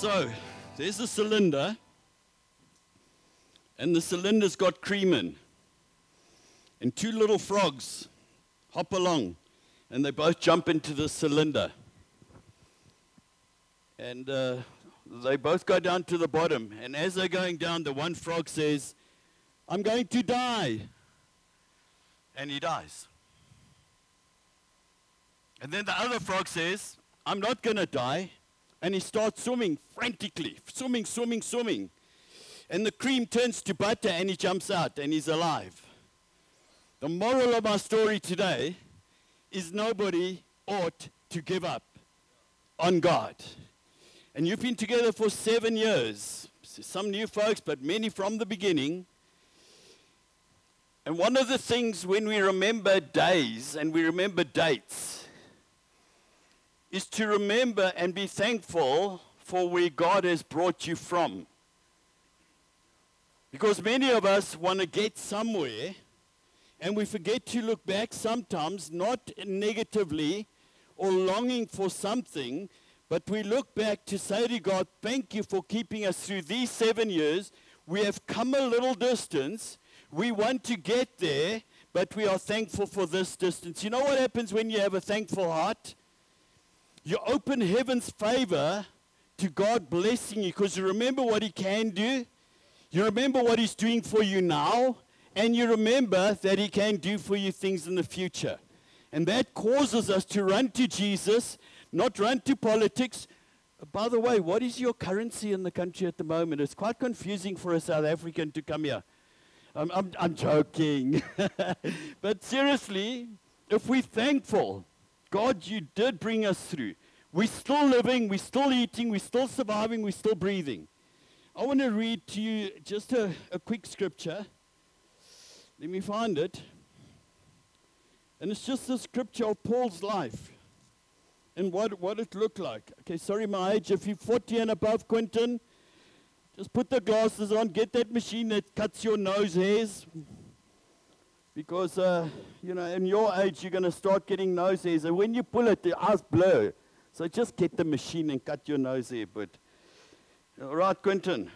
So, there's a cylinder, and the cylinder's got cream in. And two little frogs hop along, and they both jump into the cylinder. And uh, they both go down to the bottom. And as they're going down, the one frog says, I'm going to die. And he dies. And then the other frog says, I'm not going to die. And he starts swimming frantically, swimming, swimming, swimming. And the cream turns to butter and he jumps out and he's alive. The moral of our story today is nobody ought to give up on God. And you've been together for seven years. Some new folks, but many from the beginning. And one of the things when we remember days and we remember dates is to remember and be thankful for where God has brought you from. Because many of us want to get somewhere and we forget to look back sometimes, not negatively or longing for something, but we look back to say to God, thank you for keeping us through these seven years. We have come a little distance. We want to get there, but we are thankful for this distance. You know what happens when you have a thankful heart? You open heaven's favor to God blessing you because you remember what He can do. You remember what He's doing for you now, and you remember that He can do for you things in the future. And that causes us to run to Jesus, not run to politics. By the way, what is your currency in the country at the moment? It's quite confusing for a South African to come here. I'm, I'm, I'm joking. but seriously, if we're thankful, God, you did bring us through. We're still living, we're still eating, we're still surviving, we're still breathing. I want to read to you just a, a quick scripture. Let me find it. And it's just the scripture of Paul's life and what, what it looked like. Okay, sorry, my age. If you're 40 and above, Quentin, just put the glasses on, get that machine that cuts your nose hairs. Because, uh, you know, in your age, you're going to start getting nose hairs. And when you pull it, the eyes blur. So just get the machine and cut your nose hair. But, all right, Quentin.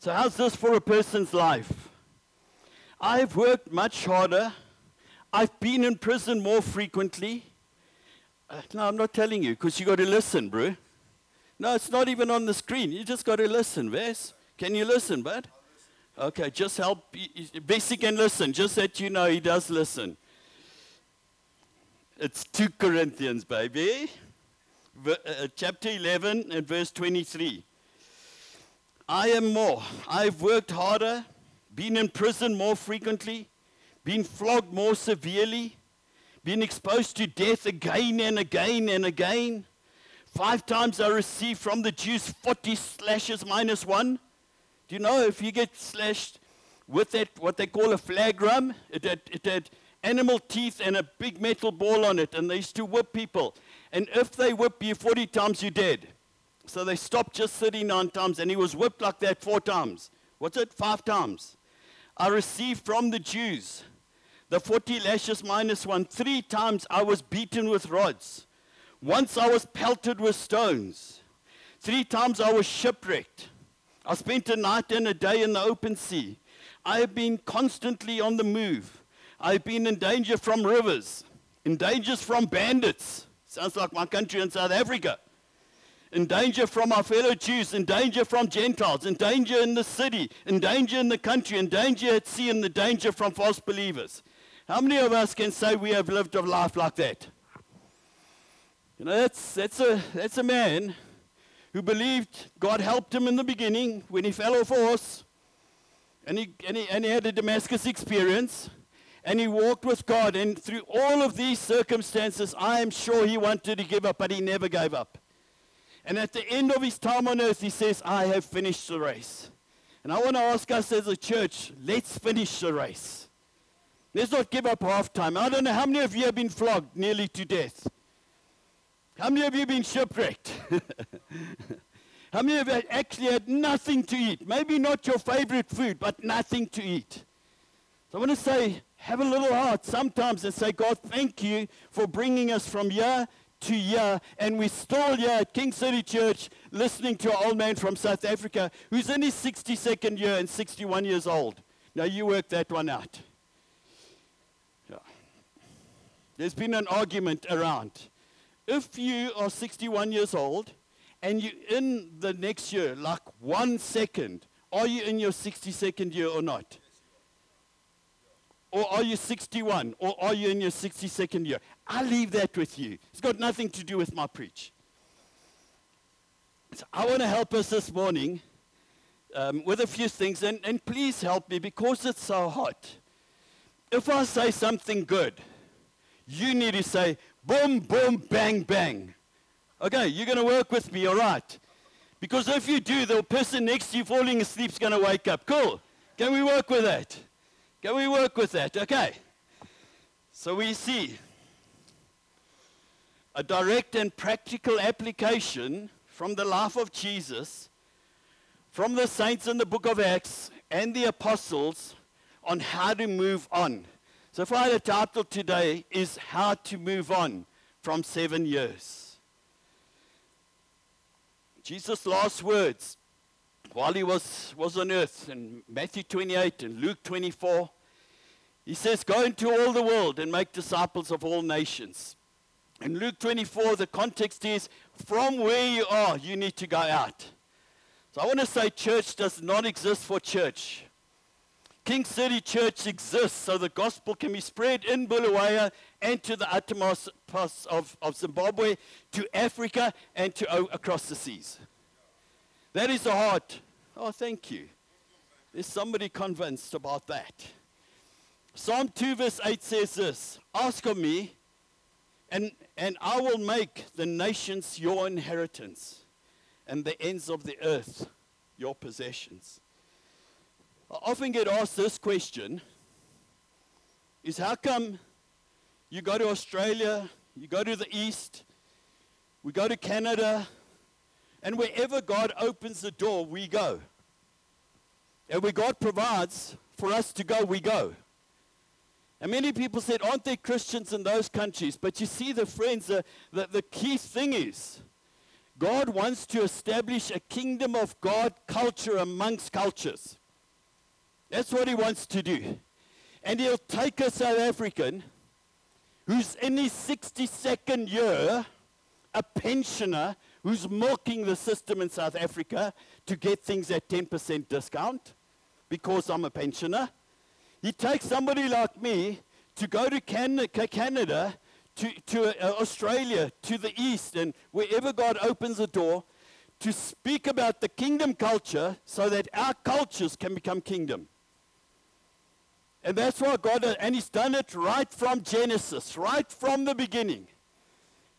So, how's this for a person's life? I've worked much harder. I've been in prison more frequently. Uh, no, I'm not telling you because you got to listen, bro. No, it's not even on the screen. You just got to listen, Wes. Can you listen, bud? Okay, just help. Basic and listen, just that you know he does listen. It's 2 Corinthians, baby. V- uh, chapter 11 and verse 23. I am more. I've worked harder, been in prison more frequently, been flogged more severely, been exposed to death again and again and again. Five times I received from the Jews 40 slashes minus one. Do you know if you get slashed with that, what they call a flagrum, it had, it had animal teeth and a big metal ball on it, and they used to whip people. And if they whip you 40 times, you're dead. So they stopped just 39 times, and he was whipped like that four times. What's it? Five times. I received from the Jews the 40 lashes minus one. Three times I was beaten with rods. Once I was pelted with stones. Three times I was shipwrecked. I spent a night and a day in the open sea. I have been constantly on the move. I've been in danger from rivers, in dangers from bandits. Sounds like my country in South Africa in danger from our fellow Jews, in danger from Gentiles, in danger in the city, in danger in the country, in danger at sea, in the danger from false believers. How many of us can say we have lived a life like that? You know, that's, that's, a, that's a man who believed God helped him in the beginning when he fell off horse and he, and he, and he had a Damascus experience and he walked with God. And through all of these circumstances, I am sure he wanted to give up, but he never gave up. And at the end of his time on earth, he says, I have finished the race. And I want to ask us as a church, let's finish the race. Let's not give up half time. I don't know how many of you have been flogged nearly to death. How many of you have been shipwrecked? how many of you actually had nothing to eat? Maybe not your favorite food, but nothing to eat. So I want to say, have a little heart sometimes and say, God, thank you for bringing us from here to year, and we're still here at King City Church listening to an old man from South Africa who's in his 62nd year and 61 years old. Now, you work that one out. Yeah. There's been an argument around. If you are 61 years old and you in the next year, like one second, are you in your 62nd year or not? Or are you 61? Or are you in your 62nd year? I leave that with you. It's got nothing to do with my preach. So I want to help us this morning um, with a few things, and, and please help me because it's so hot. If I say something good, you need to say boom, boom, bang, bang. Okay, you're going to work with me, all right? Because if you do, the person next to you falling asleep is going to wake up. Cool. Can we work with that? Can we work with that? Okay. So we see a direct and practical application from the life of Jesus, from the saints in the book of Acts and the apostles on how to move on. So far, the title today is How to Move On from Seven Years. Jesus' last words while he was, was on earth in Matthew 28 and Luke 24, he says, Go into all the world and make disciples of all nations. In Luke 24, the context is from where you are, you need to go out. So I want to say church does not exist for church. King City Church exists so the gospel can be spread in Bulawayo and to the uttermost parts of, of Zimbabwe, to Africa, and to o- across the seas. That is the heart. Oh, thank you. There's somebody convinced about that. Psalm 2, verse 8 says this Ask of me, and, and I will make the nations your inheritance, and the ends of the earth your possessions. I often get asked this question is how come you go to Australia, you go to the East, we go to Canada, and wherever God opens the door, we go. And where God provides for us to go, we go. And many people said, aren't there Christians in those countries? But you see, the friends, the, the, the key thing is God wants to establish a kingdom of God culture amongst cultures. That's what he wants to do. And he'll take a South African who's in his 62nd year, a pensioner who's milking the system in South Africa to get things at 10% discount because I'm a pensioner. He takes somebody like me to go to Canada, to, to uh, Australia, to the East, and wherever God opens a door, to speak about the kingdom culture so that our cultures can become kingdom. And that's what God, and He's done it right from Genesis, right from the beginning.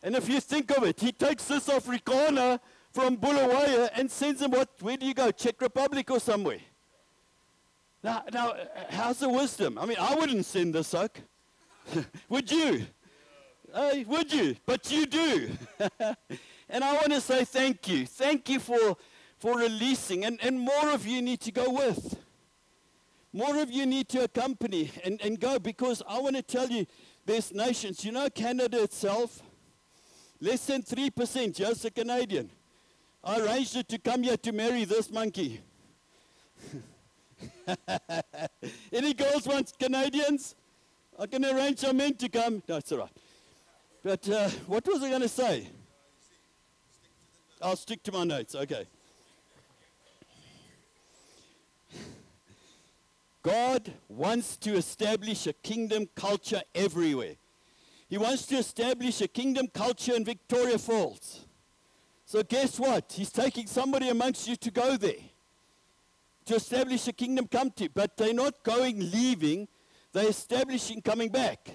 And if you think of it, He takes this Afrikaner from Bulawayo and sends him what? Where do you go? Czech Republic or somewhere? Now, now, how's the wisdom? I mean, I wouldn't send this oak. would you? Hey, would you? But you do. and I want to say thank you. Thank you for, for releasing. And, and more of you need to go with. More of you need to accompany and, and go because I want to tell you there's nations. You know, Canada itself, less than 3%, just a Canadian. I arranged it to come here to marry this monkey. Any girls want Canadians? I can arrange some men to come. No, it's all right. But uh, what was I going to say? I'll stick to my notes. Okay. God wants to establish a kingdom culture everywhere. He wants to establish a kingdom culture in Victoria Falls. So, guess what? He's taking somebody amongst you to go there to establish a kingdom to. But they're not going leaving, they're establishing coming back.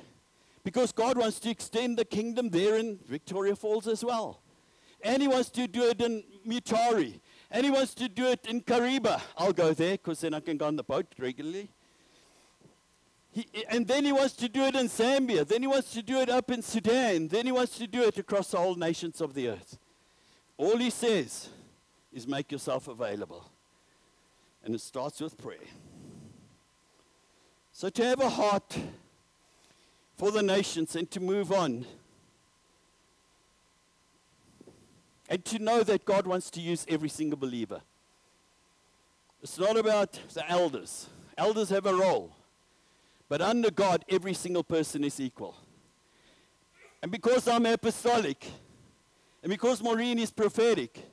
Because God wants to extend the kingdom there in Victoria Falls as well. And He wants to do it in Mutare. And He wants to do it in Kariba. I'll go there because then I can go on the boat regularly. He, and then he wants to do it in Zambia. Then he wants to do it up in Sudan. Then he wants to do it across the whole nations of the earth. All he says is make yourself available. And it starts with prayer. So to have a heart for the nations and to move on, and to know that God wants to use every single believer. It's not about the elders. Elders have a role. But under God, every single person is equal. And because I'm apostolic, and because Maureen is prophetic,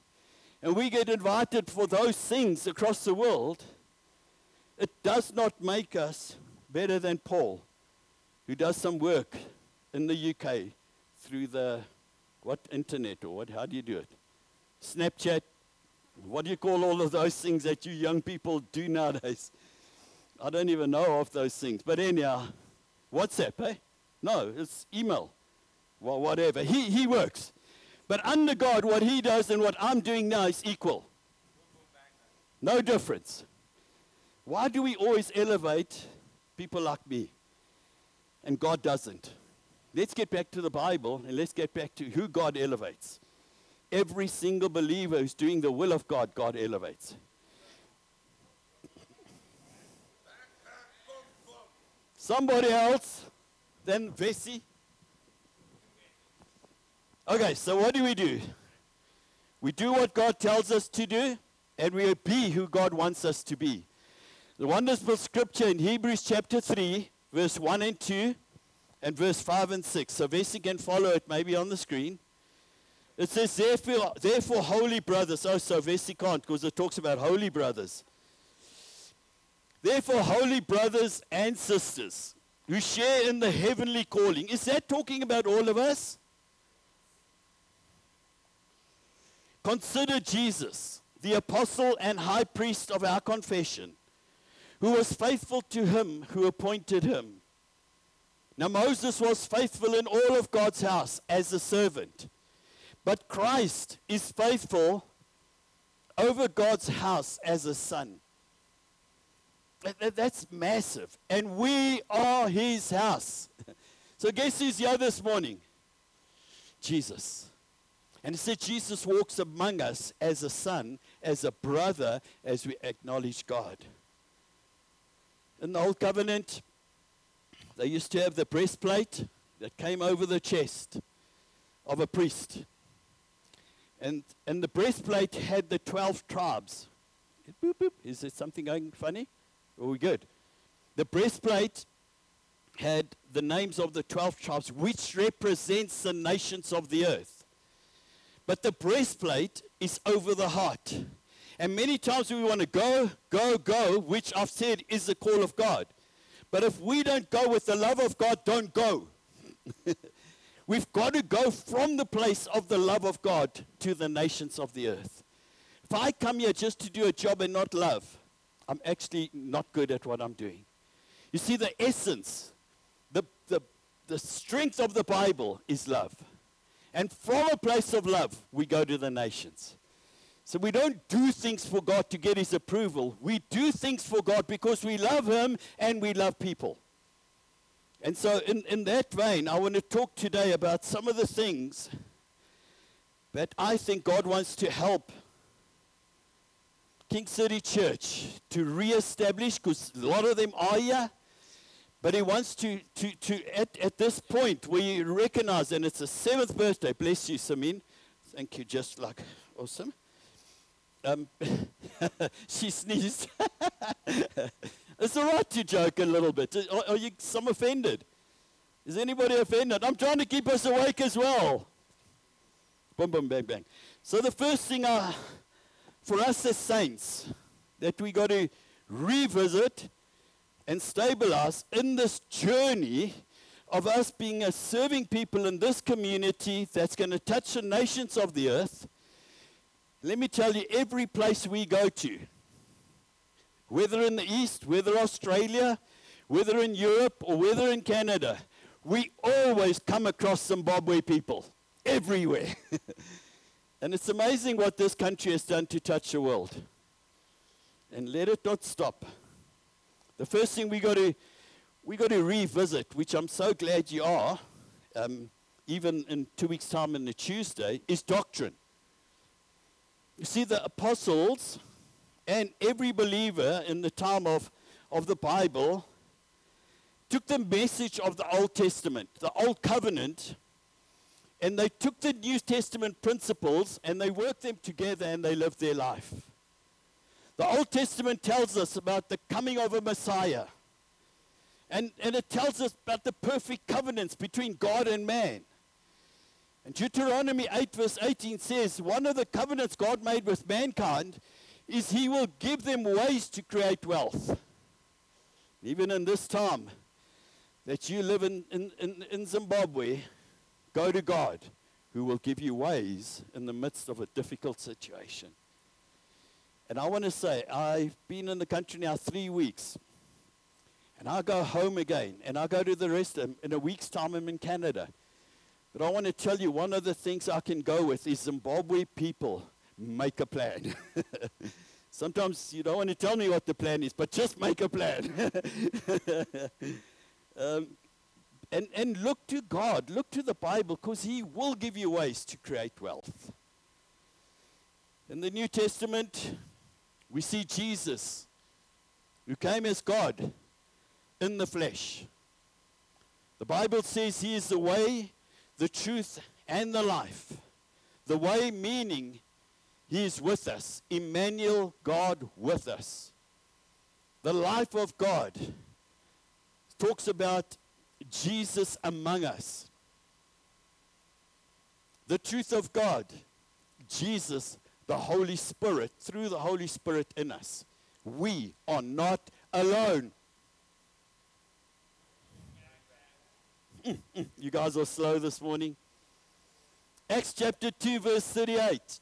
and we get invited for those things across the world, it does not make us better than Paul, who does some work in the UK through the what internet or what? How do you do it? Snapchat. What do you call all of those things that you young people do nowadays? I don't even know of those things. But anyhow, WhatsApp, eh? No, it's email. Well, whatever. He, he works. But under God, what he does and what I'm doing now is equal. No difference. Why do we always elevate people like me? And God doesn't. Let's get back to the Bible and let's get back to who God elevates. Every single believer who's doing the will of God, God elevates. Somebody else than Vesey? Okay, so what do we do? We do what God tells us to do, and we be who God wants us to be. The wonderful scripture in Hebrews chapter 3, verse 1 and 2, and verse 5 and 6. So Vesey can follow it maybe on the screen. It says, therefore, therefore holy brothers. Oh, so Vesey can't because it talks about holy brothers. Therefore, holy brothers and sisters who share in the heavenly calling. Is that talking about all of us? Consider Jesus, the apostle and high priest of our confession, who was faithful to him who appointed him. Now, Moses was faithful in all of God's house as a servant, but Christ is faithful over God's house as a son. That's massive. And we are his house. So guess who's here this morning? Jesus. And it said Jesus walks among us as a son, as a brother, as we acknowledge God. In the Old Covenant, they used to have the breastplate that came over the chest of a priest. And, and the breastplate had the 12 tribes. Boop, boop. Is there something going funny? Are we good? The breastplate had the names of the 12 tribes, which represents the nations of the earth. But the breastplate is over the heart. And many times we want to go, go, go, which I've said is the call of God. But if we don't go with the love of God, don't go. We've got to go from the place of the love of God to the nations of the earth. If I come here just to do a job and not love, I'm actually not good at what I'm doing. You see, the essence, the, the, the strength of the Bible is love. And from a place of love, we go to the nations. So we don't do things for God to get his approval. We do things for God because we love him and we love people. And so, in, in that vein, I want to talk today about some of the things that I think God wants to help King City Church to reestablish, because a lot of them are here, but he wants to, to, to at, at this point you recognize, and it's the seventh birthday, bless you, Samin. Thank you, just like awesome. Um, she sneezed. it's all right to joke a little bit. Are, are you some offended? Is anybody offended? I'm trying to keep us awake as well. Boom, boom, bang, bang. So the first thing I, for us as saints that we got to revisit and stabilize in this journey of us being a serving people in this community that's going to touch the nations of the earth. Let me tell you, every place we go to, whether in the East, whether Australia, whether in Europe, or whether in Canada, we always come across Zimbabwe people everywhere. and it's amazing what this country has done to touch the world. And let it not stop. The first thing we got to we got to revisit, which I'm so glad you are, um, even in two weeks' time on the Tuesday, is doctrine. You see, the apostles and every believer in the time of, of the Bible took the message of the Old Testament, the Old Covenant, And they took the New Testament principles and they worked them together and they lived their life. The Old Testament tells us about the coming of a Messiah. And, and it tells us about the perfect covenants between God and man. And Deuteronomy 8, verse 18 says, One of the covenants God made with mankind is he will give them ways to create wealth. Even in this time that you live in, in, in, in Zimbabwe, go to God who will give you ways in the midst of a difficult situation. And I want to say, I've been in the country now three weeks. And I go home again. And I go to the rest of. In a week's time, I'm in Canada. But I want to tell you one of the things I can go with is Zimbabwe people make a plan. Sometimes you don't want to tell me what the plan is, but just make a plan. um, and, and look to God, look to the Bible, because He will give you ways to create wealth. In the New Testament, we see Jesus, who came as God in the flesh. The Bible says He is the way, the truth, and the life. The way meaning He is with us. Emmanuel, God with us. The life of God talks about Jesus among us. The truth of God, Jesus, the Holy Spirit, through the Holy Spirit in us. We are not alone. You guys are slow this morning. Acts chapter 2, verse 38.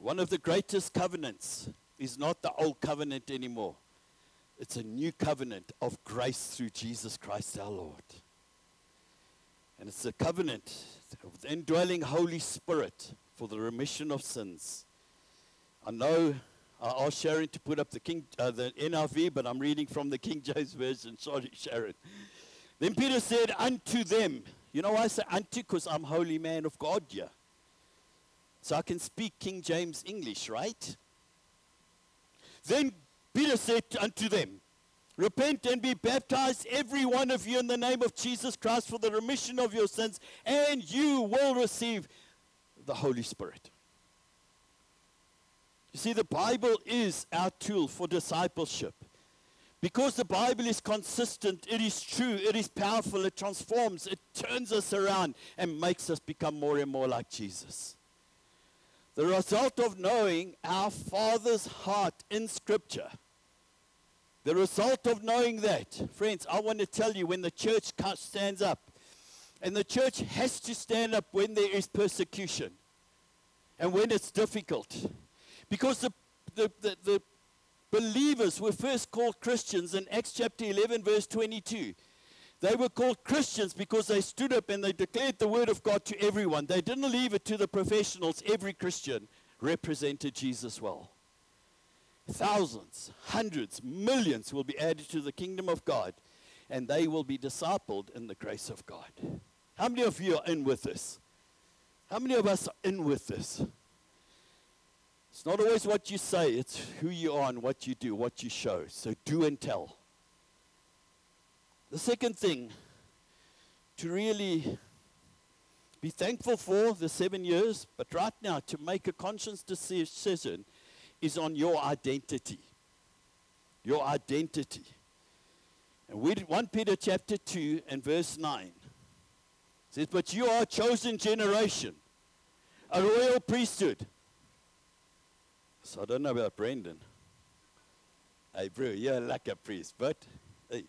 One of the greatest covenants is not the old covenant anymore. It's a new covenant of grace through Jesus Christ our Lord. And it's a covenant of the indwelling Holy Spirit for the remission of sins. I know I asked Sharon to put up the, King, uh, the NRV, but I'm reading from the King James Version. Sorry, Sharon. Then Peter said, Unto them. You know why I say unto? Because I'm holy man of God yeah. So I can speak King James English, right? Then Peter said unto them, Repent and be baptized, every one of you, in the name of Jesus Christ for the remission of your sins, and you will receive the Holy Spirit. You see, the Bible is our tool for discipleship. Because the Bible is consistent, it is true, it is powerful, it transforms, it turns us around and makes us become more and more like Jesus. The result of knowing our Father's heart in Scripture, the result of knowing that, friends, I want to tell you when the church stands up, and the church has to stand up when there is persecution and when it's difficult. Because the, the, the, the believers were first called Christians in Acts chapter 11, verse 22. They were called Christians because they stood up and they declared the word of God to everyone. They didn't leave it to the professionals. Every Christian represented Jesus well. Thousands, hundreds, millions will be added to the kingdom of God, and they will be discipled in the grace of God. How many of you are in with this? How many of us are in with this? It's not always what you say, it's who you are and what you do, what you show. So do and tell. The second thing to really be thankful for the seven years, but right now to make a conscious decision is on your identity. Your identity. And we 1 Peter chapter 2 and verse 9 says, But you are a chosen generation, a royal priesthood so I don't know about Brendan. Hey, bro, you're like a priest, but hey,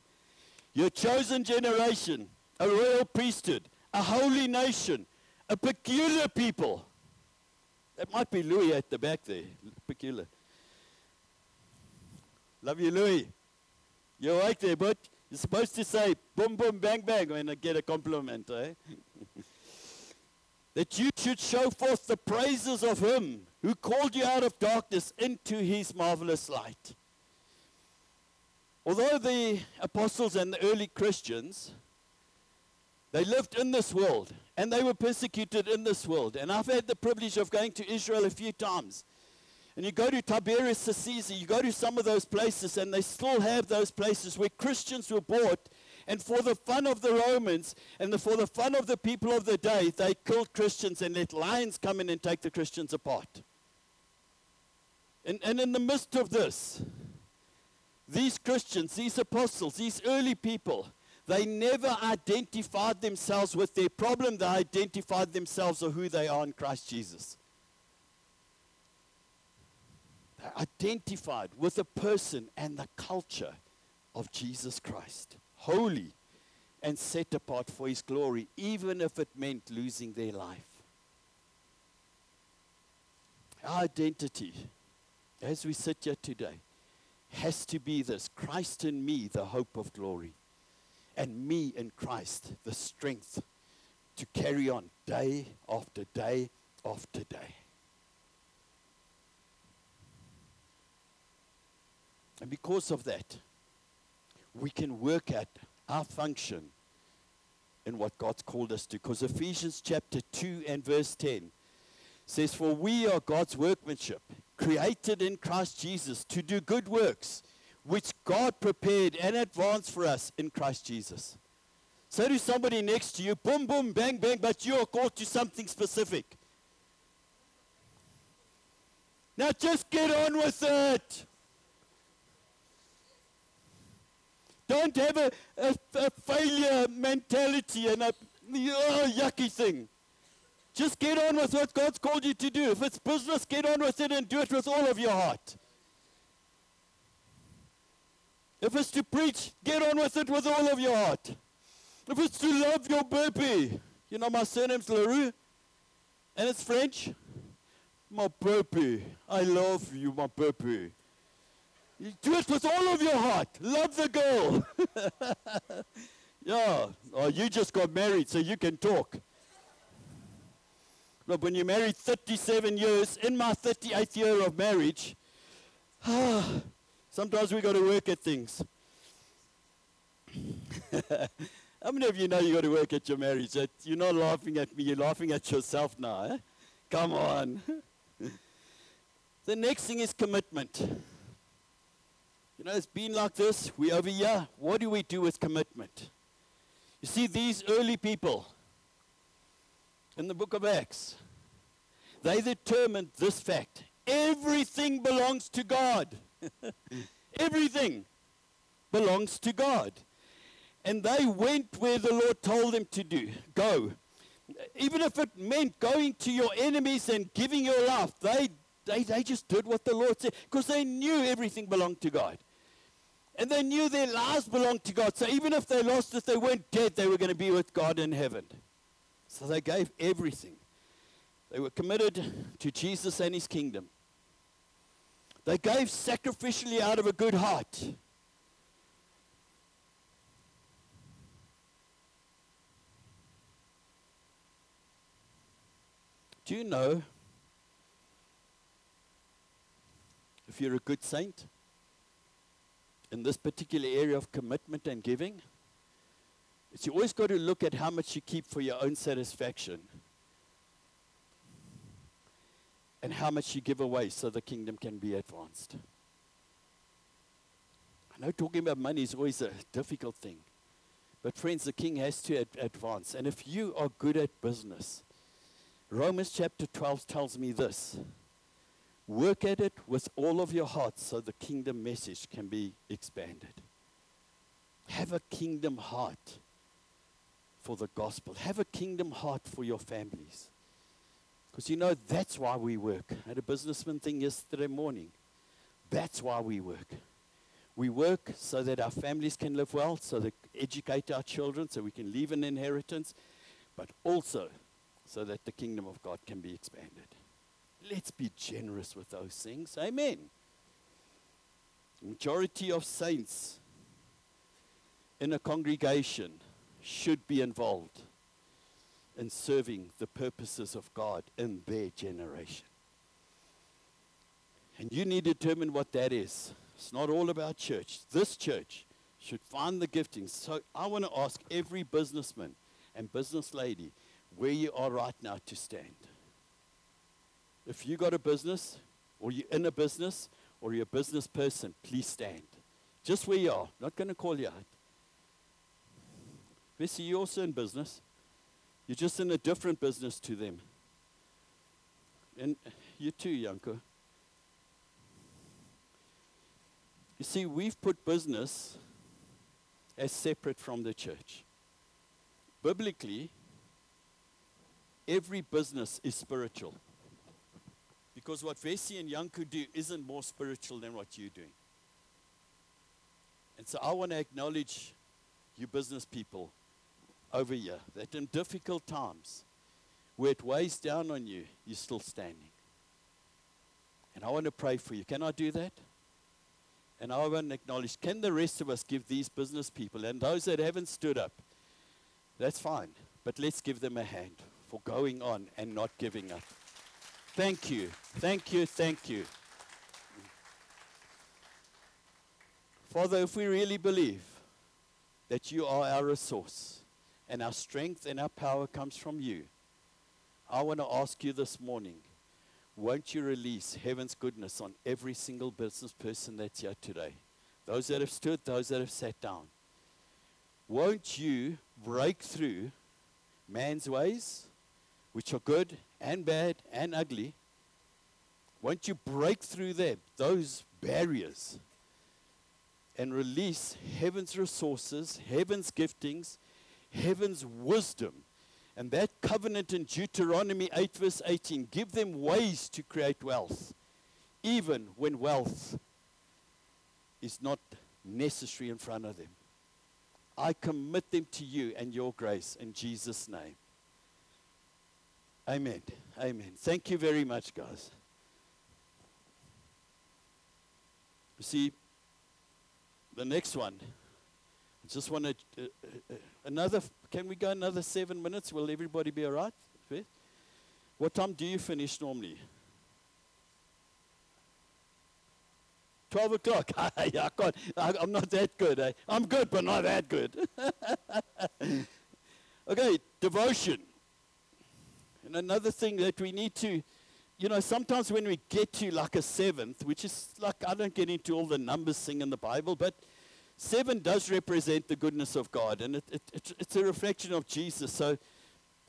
you're chosen generation, a royal priesthood, a holy nation, a peculiar people. That might be Louis at the back there, peculiar. Love you, Louis. You're right there, but you're supposed to say boom, boom, bang, bang when I get a compliment, eh? that you should show forth the praises of him who called you out of darkness into his marvelous light. Although the apostles and the early Christians, they lived in this world and they were persecuted in this world. And I've had the privilege of going to Israel a few times. And you go to Tiberias Caesar, you go to some of those places, and they still have those places where Christians were bought. And for the fun of the Romans and the, for the fun of the people of the day, they killed Christians and let lions come in and take the Christians apart. And, and in the midst of this, these Christians, these apostles, these early people, they never identified themselves with their problem. They identified themselves with who they are in Christ Jesus. They identified with the person and the culture of Jesus Christ. Holy and set apart for his glory, even if it meant losing their life. Our identity, as we sit here today, has to be this Christ in me, the hope of glory, and me in Christ, the strength to carry on day after day after day. And because of that, we can work at our function in what God's called us to. Because Ephesians chapter 2 and verse 10 says, For we are God's workmanship, created in Christ Jesus to do good works, which God prepared and advanced for us in Christ Jesus. Say to somebody next to you, boom, boom, bang, bang, but you are called to something specific. Now just get on with it. Don't have a, a, a failure mentality and a oh, yucky thing. Just get on with what God's called you to do. If it's business, get on with it and do it with all of your heart. If it's to preach, get on with it with all of your heart. If it's to love your baby, you know my surname's Leroux, and it's French. My baby, I love you, my baby. You do it with all of your heart. Love the girl. yeah. Oh, you just got married, so you can talk. Look, when you're married 37 years, in my 38th year of marriage, sometimes we got to work at things. How many of you know you got to work at your marriage? That you're not laughing at me, you're laughing at yourself now. Eh? Come on. the next thing is commitment. You know, it's been like this. We over here. What do we do with commitment? You see, these early people in the book of Acts, they determined this fact. Everything belongs to God. Everything belongs to God. And they went where the Lord told them to do. Go. Even if it meant going to your enemies and giving your life, they, they, they just did what the Lord said because they knew everything belonged to God. And they knew their lives belonged to God. So even if they lost it, they weren't dead, they were going to be with God in heaven. So they gave everything. They were committed to Jesus and his kingdom. They gave sacrificially out of a good heart. Do you know if you're a good saint? in this particular area of commitment and giving you always got to look at how much you keep for your own satisfaction and how much you give away so the kingdom can be advanced. I know talking about money is always a difficult thing. But friends, the king has to ad- advance. And if you are good at business, Romans chapter 12 tells me this Work at it with all of your heart so the kingdom message can be expanded. Have a kingdom heart for the gospel. Have a kingdom heart for your families. Because you know, that's why we work. I had a businessman thing yesterday morning. That's why we work. We work so that our families can live well, so that educate our children, so we can leave an inheritance, but also so that the kingdom of God can be expanded. Let's be generous with those things. Amen. Majority of saints in a congregation should be involved in serving the purposes of God in their generation. And you need to determine what that is. It's not all about church. This church should find the gifting. So I want to ask every businessman and business lady where you are right now to stand. If you got a business, or you're in a business, or you're a business person, please stand. Just where you are. Not going to call you out. Bessie, you're also in business. You're just in a different business to them. And you too, Yanko. You see, we've put business as separate from the church. Biblically, every business is spiritual. Because what Vesey and Yanku do isn't more spiritual than what you're doing. And so I want to acknowledge you business people over here that in difficult times, where it weighs down on you, you're still standing. And I want to pray for you. Can I do that? And I want to acknowledge, can the rest of us give these business people and those that haven't stood up, that's fine. But let's give them a hand for going on and not giving up. Thank you. Thank you. Thank you. Father, if we really believe that you are our resource and our strength and our power comes from you, I want to ask you this morning won't you release heaven's goodness on every single business person that's here today? Those that have stood, those that have sat down. Won't you break through man's ways, which are good and bad and ugly? Won't you break through them, those barriers, and release heaven's resources, heaven's giftings, heaven's wisdom and that covenant in Deuteronomy 8, verse 18 give them ways to create wealth, even when wealth is not necessary in front of them. I commit them to you and your grace in Jesus' name. Amen. Amen. Thank you very much, guys. You see, the next one, just want to, uh, uh, another can we go another seven minutes? Will everybody be all right? What time do you finish normally? 12 o'clock. I can't, I, am not that good. Eh? I'm good, but not that good. okay, devotion. And another thing that we need to, you know, sometimes when we get to like a seventh, which is like, I don't get into all the numbers thing in the Bible, but Seven does represent the goodness of God, and it, it, it, it's a reflection of Jesus. So,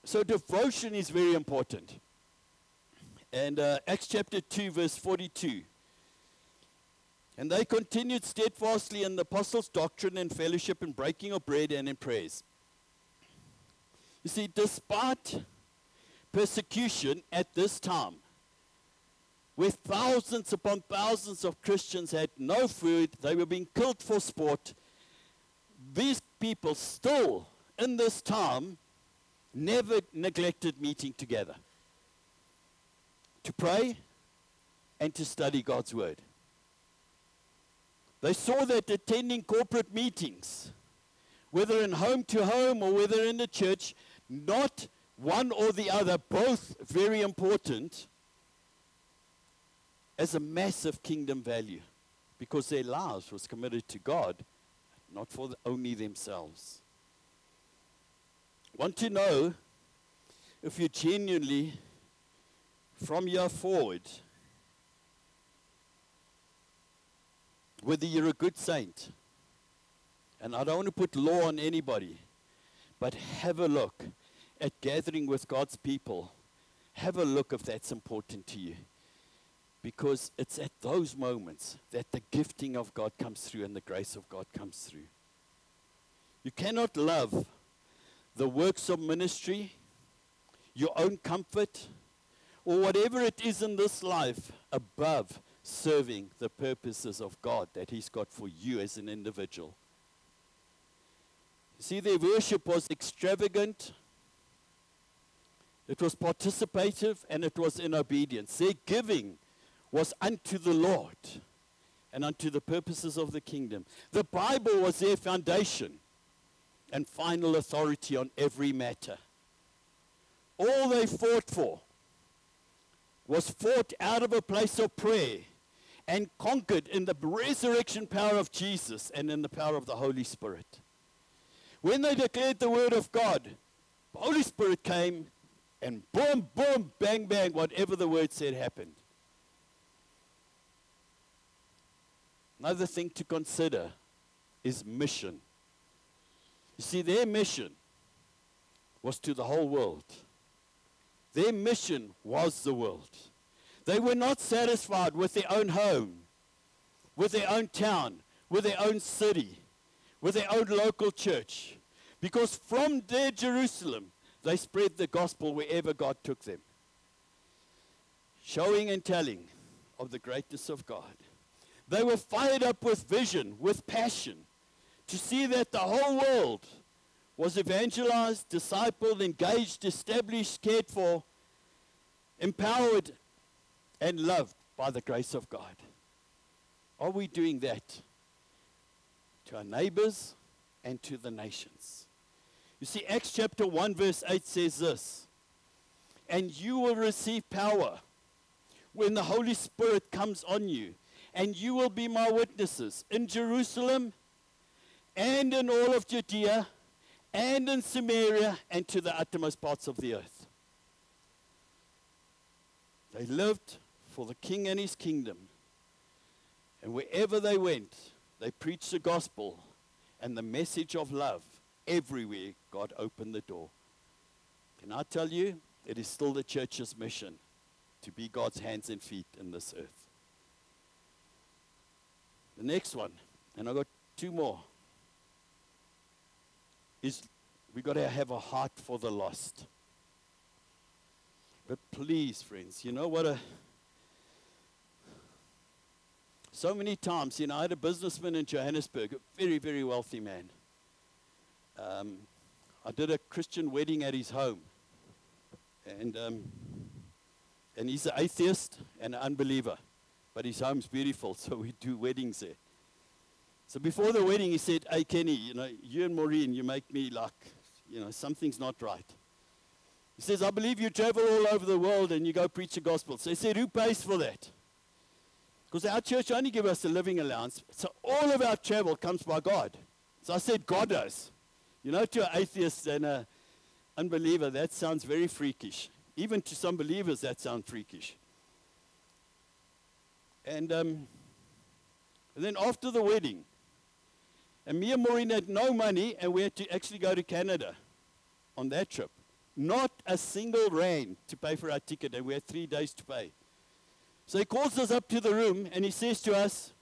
so devotion is very important. And uh, Acts chapter 2, verse 42. And they continued steadfastly in the apostles' doctrine and fellowship and breaking of bread and in prayers. You see, despite persecution at this time, where thousands upon thousands of Christians had no food, they were being killed for sport. These people still, in this time, never neglected meeting together to pray and to study God's Word. They saw that attending corporate meetings, whether in home to home or whether in the church, not one or the other, both very important as a massive kingdom value because their lives was committed to God, not for the, only themselves. Want to know if you genuinely, from here forward, whether you're a good saint, and I don't want to put law on anybody, but have a look at gathering with God's people. Have a look if that's important to you. Because it's at those moments that the gifting of God comes through and the grace of God comes through. You cannot love the works of ministry, your own comfort, or whatever it is in this life above serving the purposes of God that He's got for you as an individual. See, their worship was extravagant, it was participative, and it was in obedience. Their giving was unto the Lord and unto the purposes of the kingdom. The Bible was their foundation and final authority on every matter. All they fought for was fought out of a place of prayer and conquered in the resurrection power of Jesus and in the power of the Holy Spirit. When they declared the word of God, the Holy Spirit came and boom, boom, bang, bang, whatever the word said happened. Another thing to consider is mission. You see, their mission was to the whole world. Their mission was the world. They were not satisfied with their own home, with their own town, with their own city, with their own local church. Because from their Jerusalem, they spread the gospel wherever God took them, showing and telling of the greatness of God. They were fired up with vision, with passion, to see that the whole world was evangelized, discipled, engaged, established, cared for, empowered, and loved by the grace of God. Are we doing that to our neighbors and to the nations? You see, Acts chapter 1, verse 8 says this And you will receive power when the Holy Spirit comes on you, and you will be my witnesses in Jerusalem and in all of Judea and in Samaria and to the uttermost parts of the earth. They lived for the king and his kingdom. And wherever they went, they preached the gospel and the message of love. Everywhere, God opened the door. Can I tell you, it is still the church's mission to be God's hands and feet in this earth. The next one, and I've got two more is we got to have a heart for the lost. But please, friends, you know what a so many times, you know, I had a businessman in Johannesburg, a very, very wealthy man. Um, I did a Christian wedding at his home. And, um, and he's an atheist and an unbeliever. But his home's beautiful, so we do weddings there. So before the wedding, he said, Hey, Kenny, you know, you and Maureen, you make me like, you know, something's not right. He says, I believe you travel all over the world and you go preach the gospel. So he said, Who pays for that? Because our church only gives us a living allowance. So all of our travel comes by God. So I said, God does. You know, to an atheist and an unbeliever, that sounds very freakish. Even to some believers, that sounds freakish. And, um, and then after the wedding, and me and Maureen had no money, and we had to actually go to Canada on that trip. Not a single rand to pay for our ticket, and we had three days to pay. So he calls us up to the room, and he says to us,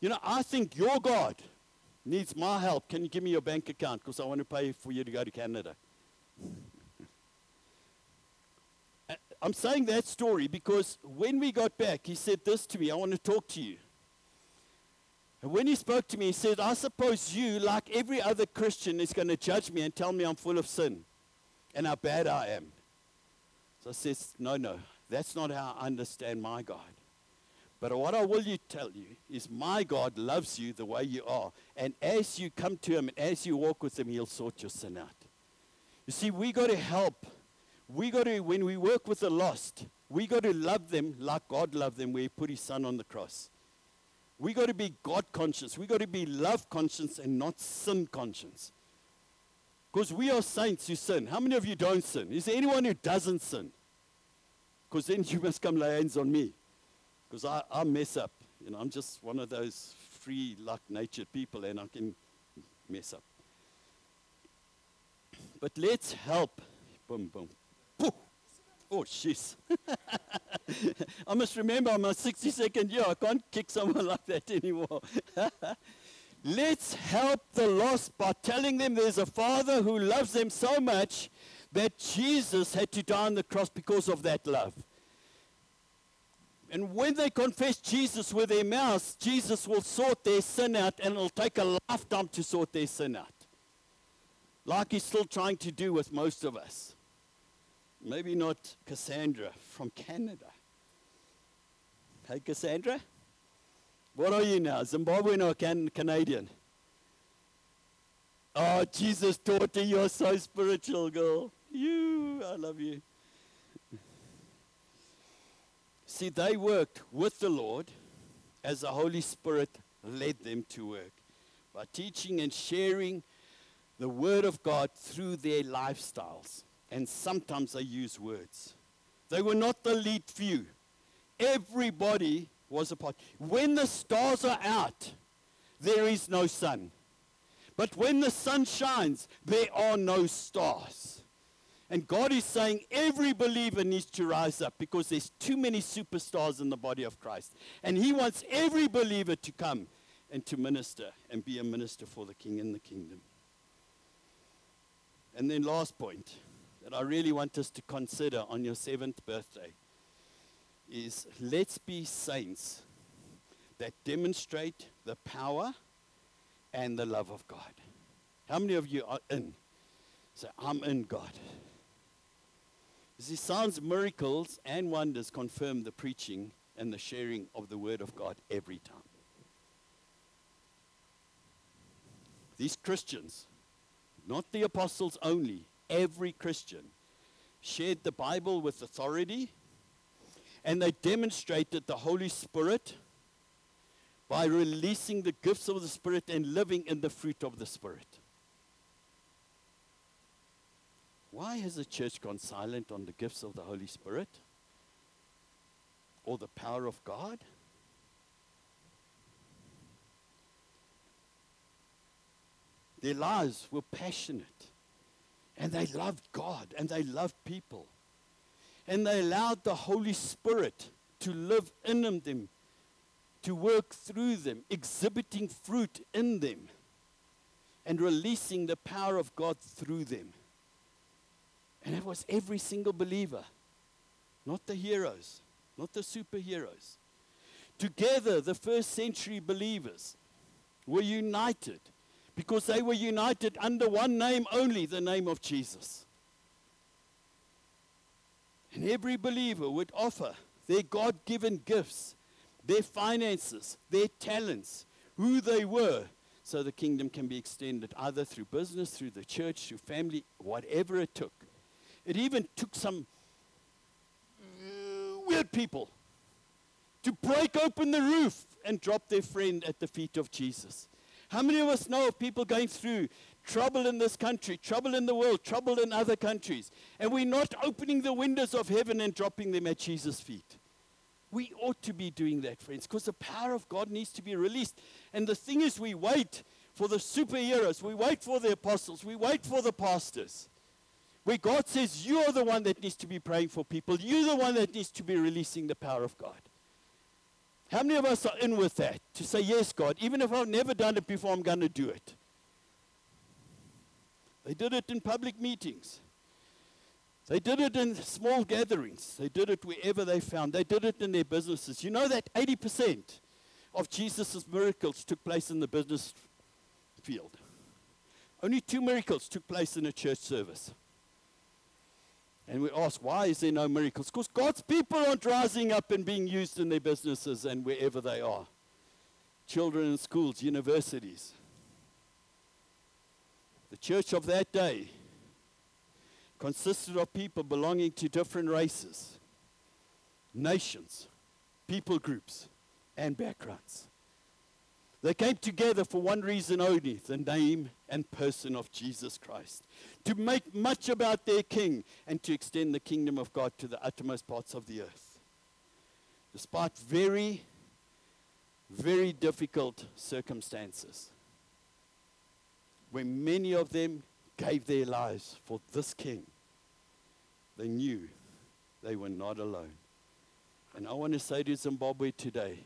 You know, I think your God needs my help. Can you give me your bank account? Because I want to pay for you to go to Canada. I'm saying that story because when we got back, he said this to me I want to talk to you. And when he spoke to me, he said, I suppose you, like every other Christian, is going to judge me and tell me I'm full of sin and how bad I am. So I said, No, no, that's not how I understand my God. But what I will you tell you is my God loves you the way you are. And as you come to him and as you walk with him, he'll sort your sin out. You see, we got to help. We got to, when we work with the lost, we got to love them like God loved them where he put his son on the cross. We got to be God conscious. We got to be love conscious and not sin conscious. Because we are saints who sin. How many of you don't sin? Is there anyone who doesn't sin? Because then you must come lay hands on me. Because I, I mess up. You know, I'm just one of those free, luck natured people and I can mess up. But let's help. Boom, boom. Oh, jeez. I must remember I'm a 62nd year. I can't kick someone like that anymore. Let's help the lost by telling them there's a Father who loves them so much that Jesus had to die on the cross because of that love. And when they confess Jesus with their mouths, Jesus will sort their sin out and it'll take a lifetime to sort their sin out. Like he's still trying to do with most of us. Maybe not Cassandra from Canada. Hey, Cassandra? What are you now, Zimbabwean or can- Canadian? Oh, Jesus, daughter, you're so spiritual, girl. You, I love you. See, they worked with the Lord as the Holy Spirit led them to work by teaching and sharing the Word of God through their lifestyles and sometimes they use words. They were not the lead few. Everybody was a part. When the stars are out, there is no sun. But when the sun shines, there are no stars. And God is saying every believer needs to rise up because there's too many superstars in the body of Christ. And He wants every believer to come and to minister and be a minister for the King in the kingdom. And then, last point that I really want us to consider on your seventh birthday is let's be saints that demonstrate the power and the love of God. How many of you are in? Say, I'm in God. See, signs, miracles, and wonders confirm the preaching and the sharing of the Word of God every time. These Christians, not the apostles only, every Christian, shared the Bible with authority and they demonstrated the Holy Spirit by releasing the gifts of the Spirit and living in the fruit of the Spirit. Why has the church gone silent on the gifts of the Holy Spirit or the power of God? Their lives were passionate and they loved God and they loved people. And they allowed the Holy Spirit to live in them to work through them, exhibiting fruit in them, and releasing the power of God through them. And it was every single believer, not the heroes, not the superheroes. Together, the first century believers were united because they were united under one name only, the name of Jesus. And every believer would offer their God given gifts their finances, their talents, who they were, so the kingdom can be extended either through business, through the church, through family, whatever it took. It even took some weird people to break open the roof and drop their friend at the feet of Jesus. How many of us know of people going through trouble in this country, trouble in the world, trouble in other countries, and we're not opening the windows of heaven and dropping them at Jesus' feet? We ought to be doing that, friends, because the power of God needs to be released. And the thing is, we wait for the superheroes, we wait for the apostles, we wait for the pastors. Where God says, You are the one that needs to be praying for people, you're the one that needs to be releasing the power of God. How many of us are in with that? To say, Yes, God, even if I've never done it before, I'm going to do it. They did it in public meetings. They did it in small gatherings. They did it wherever they found. They did it in their businesses. You know that 80% of Jesus' miracles took place in the business field. Only two miracles took place in a church service. And we ask, why is there no miracles? Because God's people aren't rising up and being used in their businesses and wherever they are. Children in schools, universities. The church of that day consisted of people belonging to different races, nations, people groups, and backgrounds. They came together for one reason only the name and person of Jesus Christ. To make much about their king and to extend the kingdom of God to the uttermost parts of the earth. Despite very, very difficult circumstances, where many of them gave their lives for this king, they knew they were not alone. And I want to say to Zimbabwe today,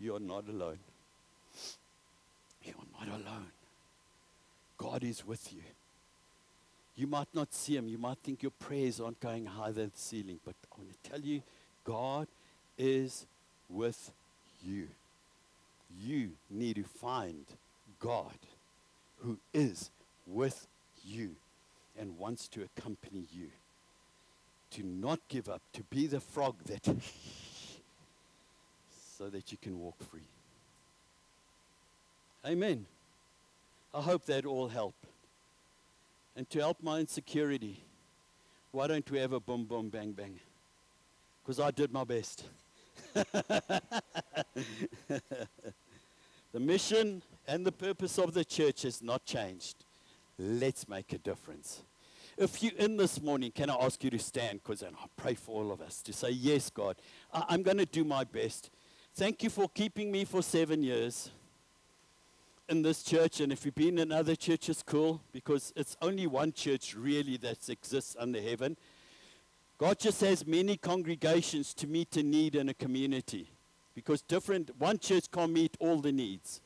you're not alone. You're not alone. God is with you. You might not see him. You might think your prayers aren't going higher than the ceiling. But I want to tell you, God is with you. You need to find God who is with you and wants to accompany you. To not give up, to be the frog that, so that you can walk free. Amen. I hope that all help. And to help my insecurity, why don't we have a boom, boom, bang, bang? Because I did my best. the mission and the purpose of the church has not changed. Let's make a difference. If you're in this morning, can I ask you to stand? Because I pray for all of us to say, Yes, God, I'm going to do my best. Thank you for keeping me for seven years. in this church, and if you've been in other churches, cool, because it's only one church really that exists under heaven. God just has many congregations to meet a need in a community, because different one church can't meet all the needs.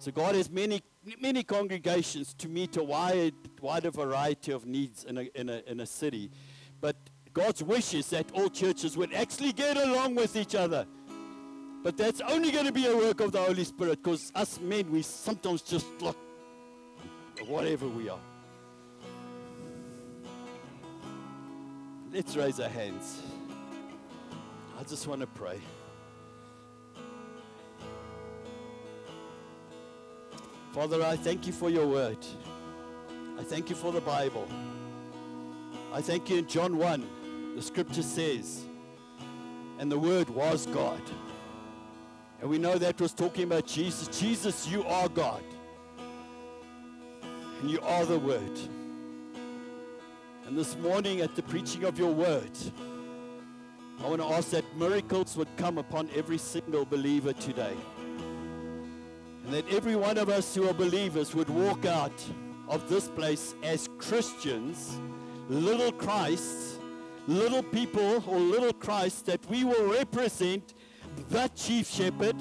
So God has many many congregations to meet a wide wider variety of needs in a, in a, in a city. But God's wish is that all churches would actually get along with each other. But that's only going to be a work of the Holy Spirit because us men, we sometimes just like whatever we are. Let's raise our hands. I just want to pray. Father, I thank you for your word. I thank you for the Bible. I thank you in John 1, the scripture says, and the word was God. And we know that was talking about Jesus. Jesus, you are God. And you are the word. And this morning at the preaching of your word, I want to ask that miracles would come upon every single believer today. And that every one of us who are believers would walk out of this place as Christians, little Christs, little people or little Christ, that we will represent the chief shepherd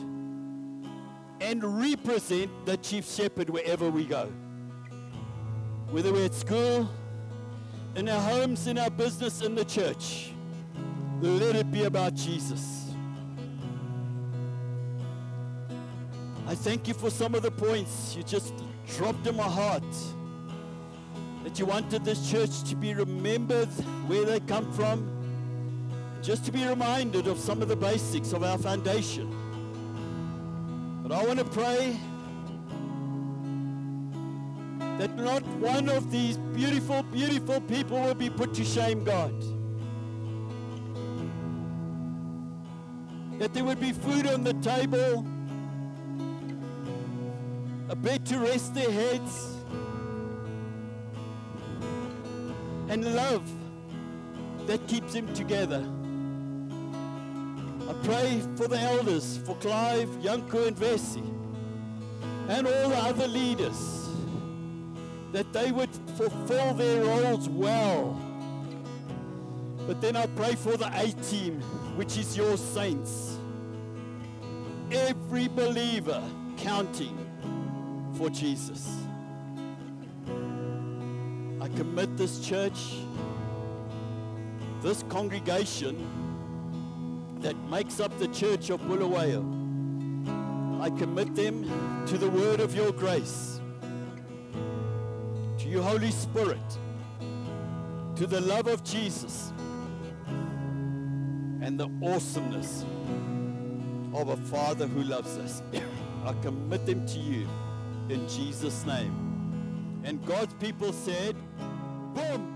and represent the chief shepherd wherever we go. Whether we're at school, in our homes, in our business, in the church, let it be about Jesus. I thank you for some of the points you just dropped in my heart. That you wanted this church to be remembered where they come from, just to be reminded of some of the basics of our foundation. But I want to pray that not one of these beautiful, beautiful people will be put to shame, God. That there would be food on the table a bed to rest their heads, and love that keeps them together. I pray for the elders, for Clive, Yanko, and Vessi, and all the other leaders, that they would fulfill their roles well. But then I pray for the A team, which is your saints. Every believer counting for Jesus. I commit this church, this congregation that makes up the church of Bulawayo. I commit them to the word of your grace, to your Holy Spirit, to the love of Jesus, and the awesomeness of a Father who loves us. I commit them to you in Jesus' name. And God's people said, boom.